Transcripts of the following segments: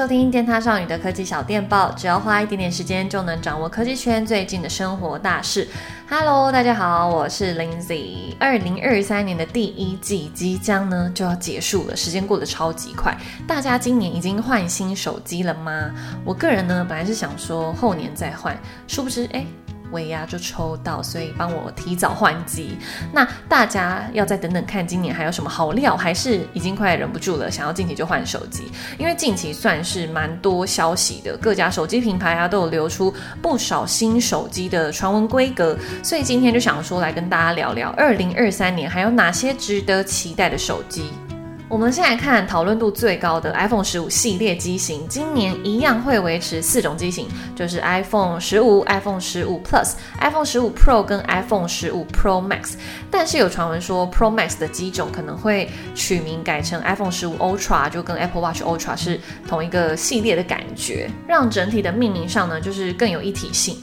收听电塔少女的科技小电报，只要花一点点时间就能掌握科技圈最近的生活大事。Hello，大家好，我是 Lindsay。二零二三年的第一季即将呢就要结束了，时间过得超级快。大家今年已经换新手机了吗？我个人呢本来是想说后年再换，殊不知哎。尾牙就抽到，所以帮我提早换机。那大家要再等等看，今年还有什么好料？还是已经快忍不住了，想要近期就换手机？因为近期算是蛮多消息的，各家手机品牌啊都有流出不少新手机的传闻规格，所以今天就想说来跟大家聊聊，二零二三年还有哪些值得期待的手机。我们先来看讨论度最高的 iPhone 十五系列机型，今年一样会维持四种机型，就是 iPhone 十五、iPhone 十五 Plus、iPhone 十五 Pro 跟 iPhone 十五 Pro Max。但是有传闻说 Pro Max 的机种可能会取名改成 iPhone 十五 Ultra，就跟 Apple Watch Ultra 是同一个系列的感觉，让整体的命名上呢就是更有一体性。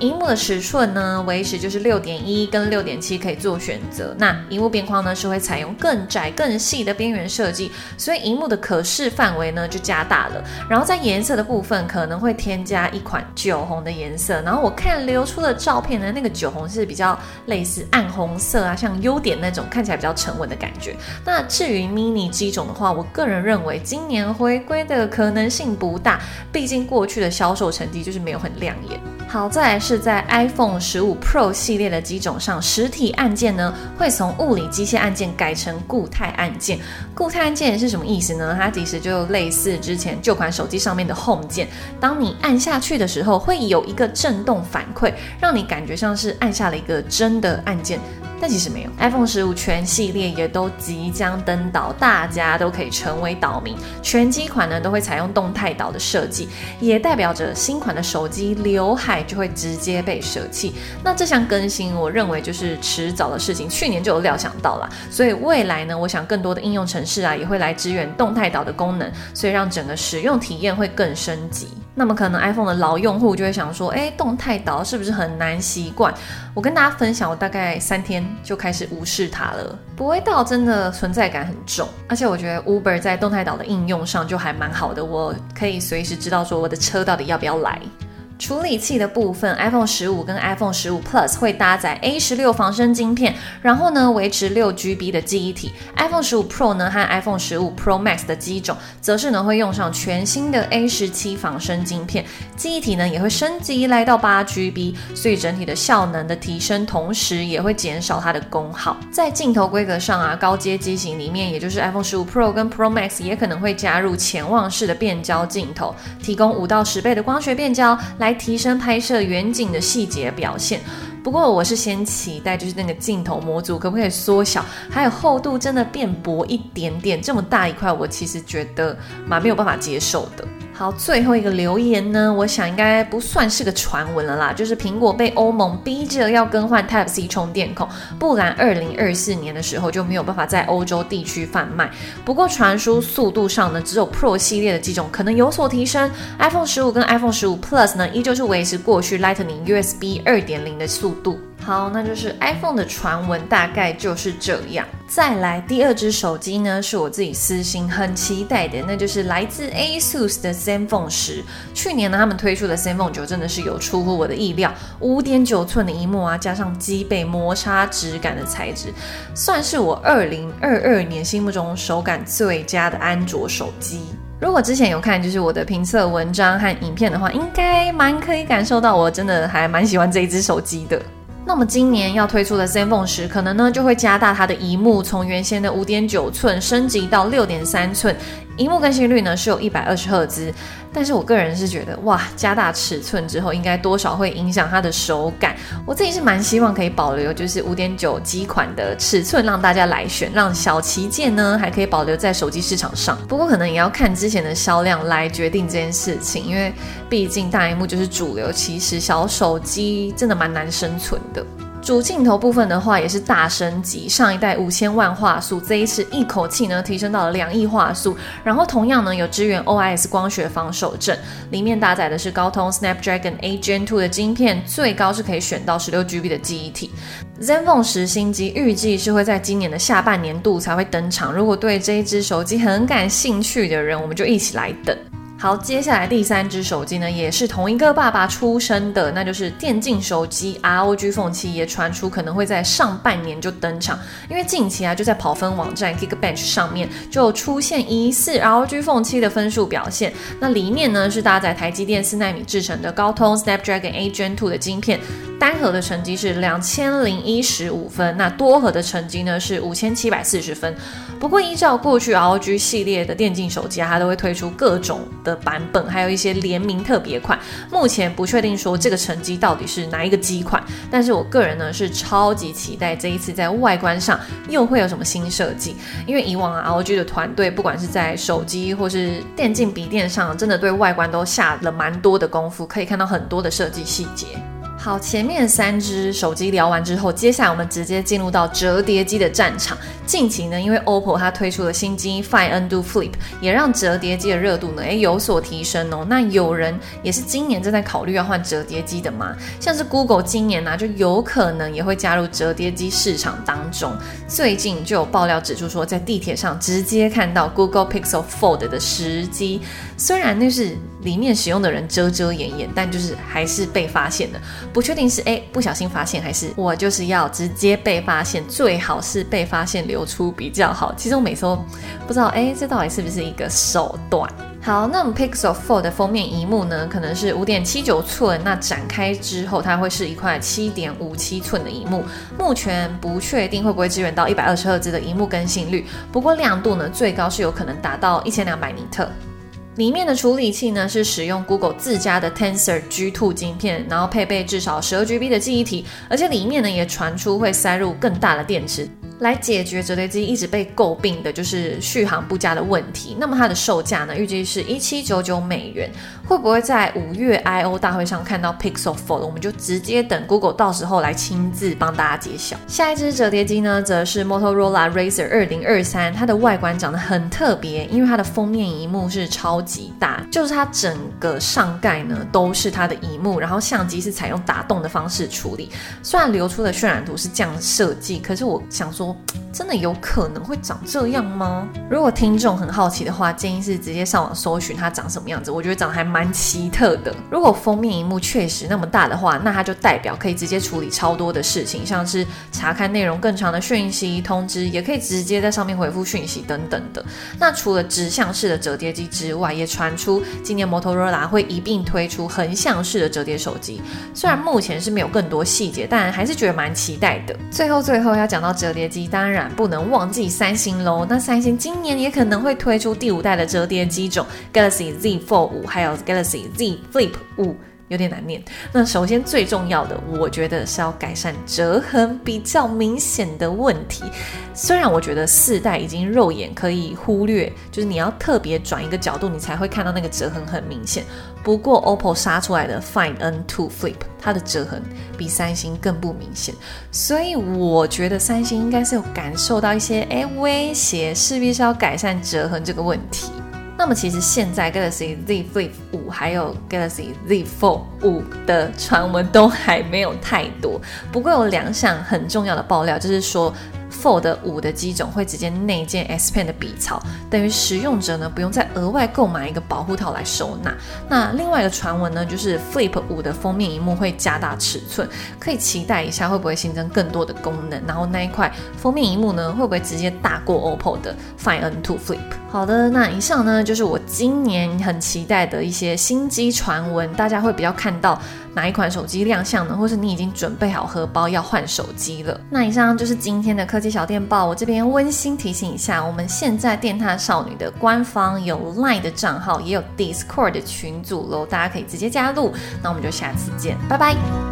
荧幕的尺寸呢，维持就是六点一跟六点七可以做选择。那荧幕边框呢是会采用更窄更细的边缘设计，所以荧幕的可视范围呢就加大了。然后在颜色的部分可能会添加一款酒红的颜色。然后我看流出的照片呢，那个酒红是比较类似暗红色啊，像优点那种，看起来比较沉稳的感觉。那至于 mini 机种的话，我个人认为今年回归的可能性不大，毕竟过去的销售成绩就是没有很亮眼。好，再来是在 iPhone 十五 Pro 系列的机种上，实体按键呢会从物理机械按键改成固态按键。固态按键是什么意思呢？它其实就类似之前旧款手机上面的 Home 键，当你按下去的时候，会有一个震动反馈，让你感觉像是按下了一个真的按键。但其实没有，iPhone 十五全系列也都即将登岛，大家都可以成为岛民。全机款呢都会采用动态岛的设计，也代表着新款的手机刘海就会直接被舍弃。那这项更新，我认为就是迟早的事情，去年就有料想到了。所以未来呢，我想更多的应用程式啊也会来支援动态岛的功能，所以让整个使用体验会更升级。那么可能 iPhone 的老用户就会想说，诶，动态岛是不是很难习惯？我跟大家分享，我大概三天就开始无视它了，不会到真的存在感很重。而且我觉得 Uber 在动态岛的应用上就还蛮好的，我可以随时知道说我的车到底要不要来。处理器的部分，iPhone 十五跟 iPhone 十五 Plus 会搭载 A 十六仿生晶片，然后呢维持六 GB 的记忆体。iPhone 十五 Pro 呢和 iPhone 十五 Pro Max 的机种，则是呢会用上全新的 A 十七仿生晶片，记忆体呢也会升级来到八 GB，所以整体的效能的提升，同时也会减少它的功耗。在镜头规格上啊，高阶机型里面，也就是 iPhone 十五 Pro 跟 Pro Max 也可能会加入潜望式的变焦镜头，提供五到十倍的光学变焦来。来提升拍摄远景的细节表现。不过我是先期待，就是那个镜头模组可不可以缩小，还有厚度真的变薄一点点，这么大一块，我其实觉得蛮没有办法接受的。好，最后一个留言呢，我想应该不算是个传闻了啦，就是苹果被欧盟逼着要更换 Type C 充电孔，不然二零二四年的时候就没有办法在欧洲地区贩卖。不过传输速度上呢，只有 Pro 系列的机种可能有所提升，iPhone 十五跟 iPhone 十五 Plus 呢，依旧是维持过去 Lightning USB 二点零的速度。好，那就是 iPhone 的传闻大概就是这样。再来第二只手机呢，是我自己私心很期待的，那就是来自 ASUS 的 ZenFone 10。去年呢，他们推出的 ZenFone 9真的是有出乎我的意料，五点九寸的萤幕啊，加上机背摩擦质感的材质，算是我二零二二年心目中手感最佳的安卓手机。如果之前有看就是我的评测文章和影片的话，应该蛮可以感受到我真的还蛮喜欢这一只手机的。那么今年要推出的 ZenFone 10可能呢就会加大它的荧幕，从原先的五点九寸升级到六点三寸，荧幕更新率呢是有一百二十赫兹。但是我个人是觉得，哇，加大尺寸之后应该多少会影响它的手感。我自己是蛮希望可以保留就是五点九机款的尺寸让大家来选，让小旗舰呢还可以保留在手机市场上。不过可能也要看之前的销量来决定这件事情，因为毕竟大萤幕就是主流，其实小手机真的蛮难生存的。主镜头部分的话也是大升级，上一代五千万画素，这一次一口气呢提升到了两亿画素，然后同样呢有支援 OIS 光学防手震，里面搭载的是高通 Snapdragon A Gen 2的晶片，最高是可以选到十六 GB 的记忆体。ZenFone 10新机预计是会在今年的下半年度才会登场，如果对这一支手机很感兴趣的人，我们就一起来等。好，接下来第三只手机呢，也是同一个爸爸出生的，那就是电竞手机 ROG Phone 7，也传出可能会在上半年就登场。因为近期啊，就在跑分网站 Geekbench 上面就出现疑似 ROG Phone 7的分数表现。那里面呢是搭载台积电四纳米制成的高通 Snapdragon A Gen 2的晶片，单核的成绩是两千零一十五分，那多核的成绩呢是五千七百四十分。不过依照过去 ROG 系列的电竞手机啊，它都会推出各种的。版本还有一些联名特别款，目前不确定说这个成绩到底是哪一个机款，但是我个人呢是超级期待这一次在外观上又会有什么新设计，因为以往啊 ROG 的团队不管是在手机或是电竞笔电上，真的对外观都下了蛮多的功夫，可以看到很多的设计细节。好，前面三支手机聊完之后，接下来我们直接进入到折叠机的战场。近期呢，因为 OPPO 它推出了新机 Find N Do Flip，也让折叠机的热度呢诶有所提升哦。那有人也是今年正在考虑要换折叠机的嘛？像是 Google 今年呢、啊，就有可能也会加入折叠机市场当中。最近就有爆料指出说，在地铁上直接看到 Google Pixel Fold 的时机，虽然那是里面使用的人遮遮掩掩，但就是还是被发现的。不确定是哎不小心发现，还是我就是要直接被发现，最好是被发现流出比较好。其实我每次都不知道，哎，这到底是不是一个手段？好，那么 Pixel Fold 的封面萤幕呢，可能是五点七九寸，那展开之后它会是一块七点五七寸的萤幕。目前不确定会不会支援到一百二十赫兹的萤幕更新率，不过亮度呢，最高是有可能达到一千两百尼特。里面的处理器呢，是使用 Google 自家的 Tensor G2 晶片，然后配备至少十二 GB 的记忆体，而且里面呢也传出会塞入更大的电池。来解决折叠机一直被诟病的就是续航不佳的问题。那么它的售价呢，预计是一七九九美元。会不会在五月 I/O 大会上看到 Pixel Fold？我们就直接等 Google 到时候来亲自帮大家揭晓。下一只折叠机呢，则是 Motorola Razr 二零二三。它的外观长得很特别，因为它的封面一幕是超级大，就是它整个上盖呢都是它的萤幕，然后相机是采用打洞的方式处理。虽然流出的渲染图是这样设计，可是我想说。真的有可能会长这样吗？如果听众很好奇的话，建议是直接上网搜寻它长什么样子。我觉得长得还蛮奇特的。如果封面萤幕确实那么大的话，那它就代表可以直接处理超多的事情，像是查看内容更长的讯息、通知，也可以直接在上面回复讯息等等的。那除了直向式的折叠机之外，也传出今年摩托罗拉会一并推出横向式的折叠手机。虽然目前是没有更多细节，但还是觉得蛮期待的。最后，最后要讲到折叠机，当然。不能忘记三星喽。那三星今年也可能会推出第五代的折叠机种 Galaxy Z Fold 五，还有 Galaxy Z Flip 五，有点难念。那首先最重要的，我觉得是要改善折痕比较明显的问题。虽然我觉得四代已经肉眼可以忽略，就是你要特别转一个角度，你才会看到那个折痕很明显。不过 OPPO 杀出来的 Find N2 Flip，它的折痕比三星更不明显，所以我觉得三星应该是有感受到一些诶威胁，势必是要改善折痕这个问题。那么其实现在 Galaxy Z Flip 五还有 Galaxy Z Fold 五的传闻都还没有太多，不过有两项很重要的爆料，就是说。Fold 五的机种会直接内建 S Pen 的笔槽，等于使用者呢不用再额外购买一个保护套来收纳。那另外一个传闻呢，就是 Flip 五的封面萤幕会加大尺寸，可以期待一下会不会新增更多的功能。然后那一块封面萤幕呢，会不会直接大过 OPPO 的 Find N2 Flip？好的，那以上呢就是我今年很期待的一些新机传闻，大家会比较看到哪一款手机亮相呢？或是你已经准备好荷包要换手机了？那以上就是今天的科技小电报，我这边温馨提醒一下，我们现在电塔少女的官方有 LINE 的账号，也有 Discord 的群组喽，大家可以直接加入。那我们就下次见，拜拜。